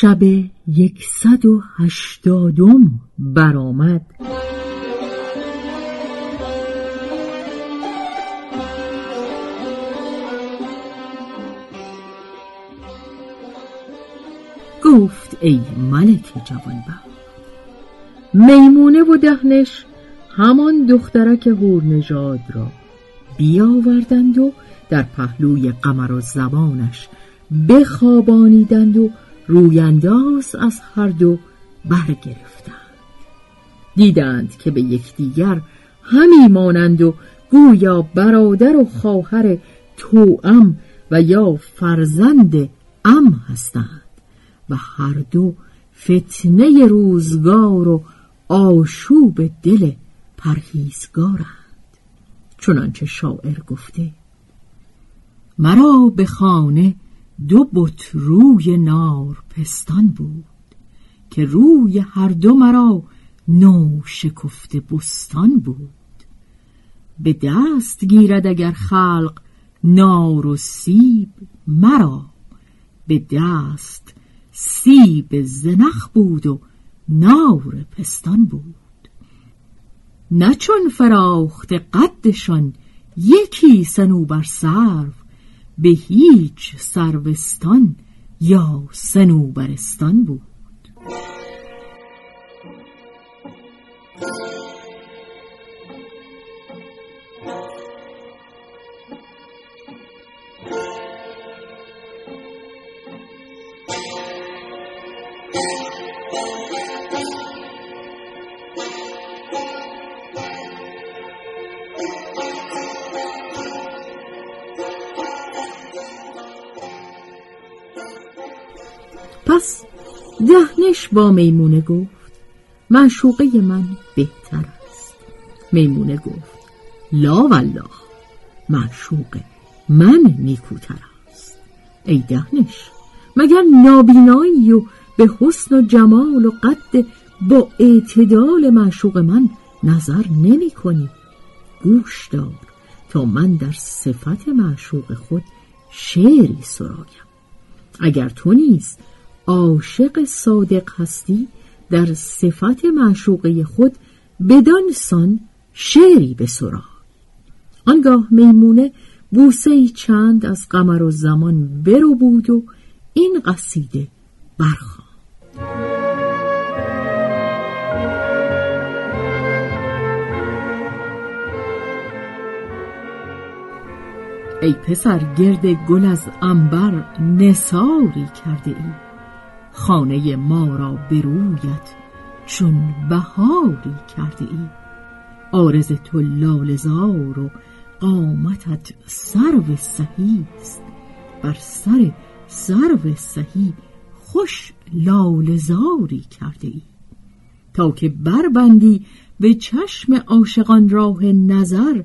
شب یکصد و هشتادم برآمد. گفت ای ملک جوانبخت میمونه و دهنش همان دخترک نژاد را بیاوردند و در پهلوی قمر و زبانش بخوابانیدند و روینداز از هر دو برگرفتند. دیدند که به یکدیگر همی مانند و گویا برادر و خواهر توام و یا فرزند ام هستند و هر دو فتنه روزگار و آشوب دل پرهیزگارند. چنانچه شاعر گفته مرا به خانه دو بت روی نار پستان بود که روی هر دو مرا نو شکفته بستان بود. به دست گیرد اگر خلق نار و سیب مرا. به دست سیب زنخ بود و نار پستان بود. نه چون فراخت قدشان یکی سنوبر سرو به هیچ سروستان یا سنوبرستان بود. پس دهنش با میمونه گفت معشوقه من بهتر است. میمونه گفت لا والله معشوق من نیکوتر است. ای دهنش مگر نابینایی و به حسن و جمال و قد با اعتدال معشوق من نظر نمی کنی؟ گوش دار تا من در صفت معشوق خود شعری سرایم. اگر تو نیز عاشق صادق هستی در صفت معشوقه خود بدان سان شعری به سرا آنگاه میمونه بوسه چند از قمر و زمان برو بود و این قصیده برخوان ای پسر گرد گل از انبر نساری کرده ای. خانه ما را به رویت چون بهاری کرده ای آرز تو لالزار و قامتت سرو سهی است. بر سر سرو سهی خوش لالزاری کرده ای تا که بربندی به چشم عاشقان راه نظر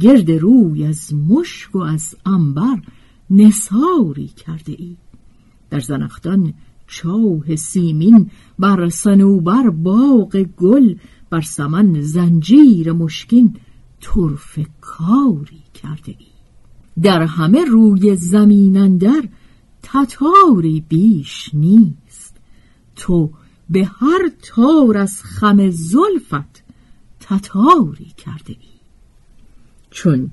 گرد روی از مشک و از انبر نساری کرده ای در زنختان چاه سیمین بر سنوبر باغ گل بر سمن زنجیر مشکین طرف کاری کرده ای. در همه روی زمین اندر تتاری بیش نیست. تو به هر تار از خم زلفت تتاری کرده ای. چون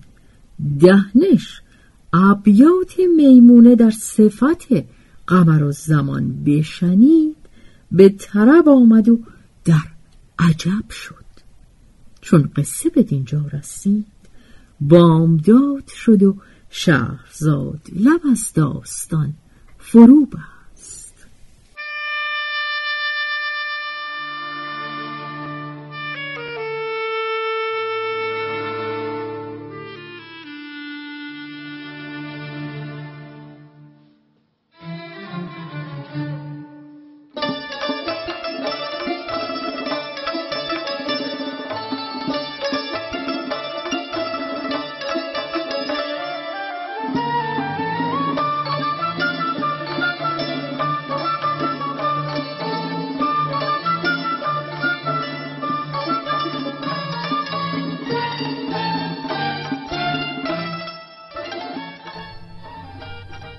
دهنش ابیات میمونه در صفت قمر و زمان بشنید به طرب آمد و در عجب شد. چون قصه به دینجا رسید بامداد شد و شهرزاد لب از داستان فرو بست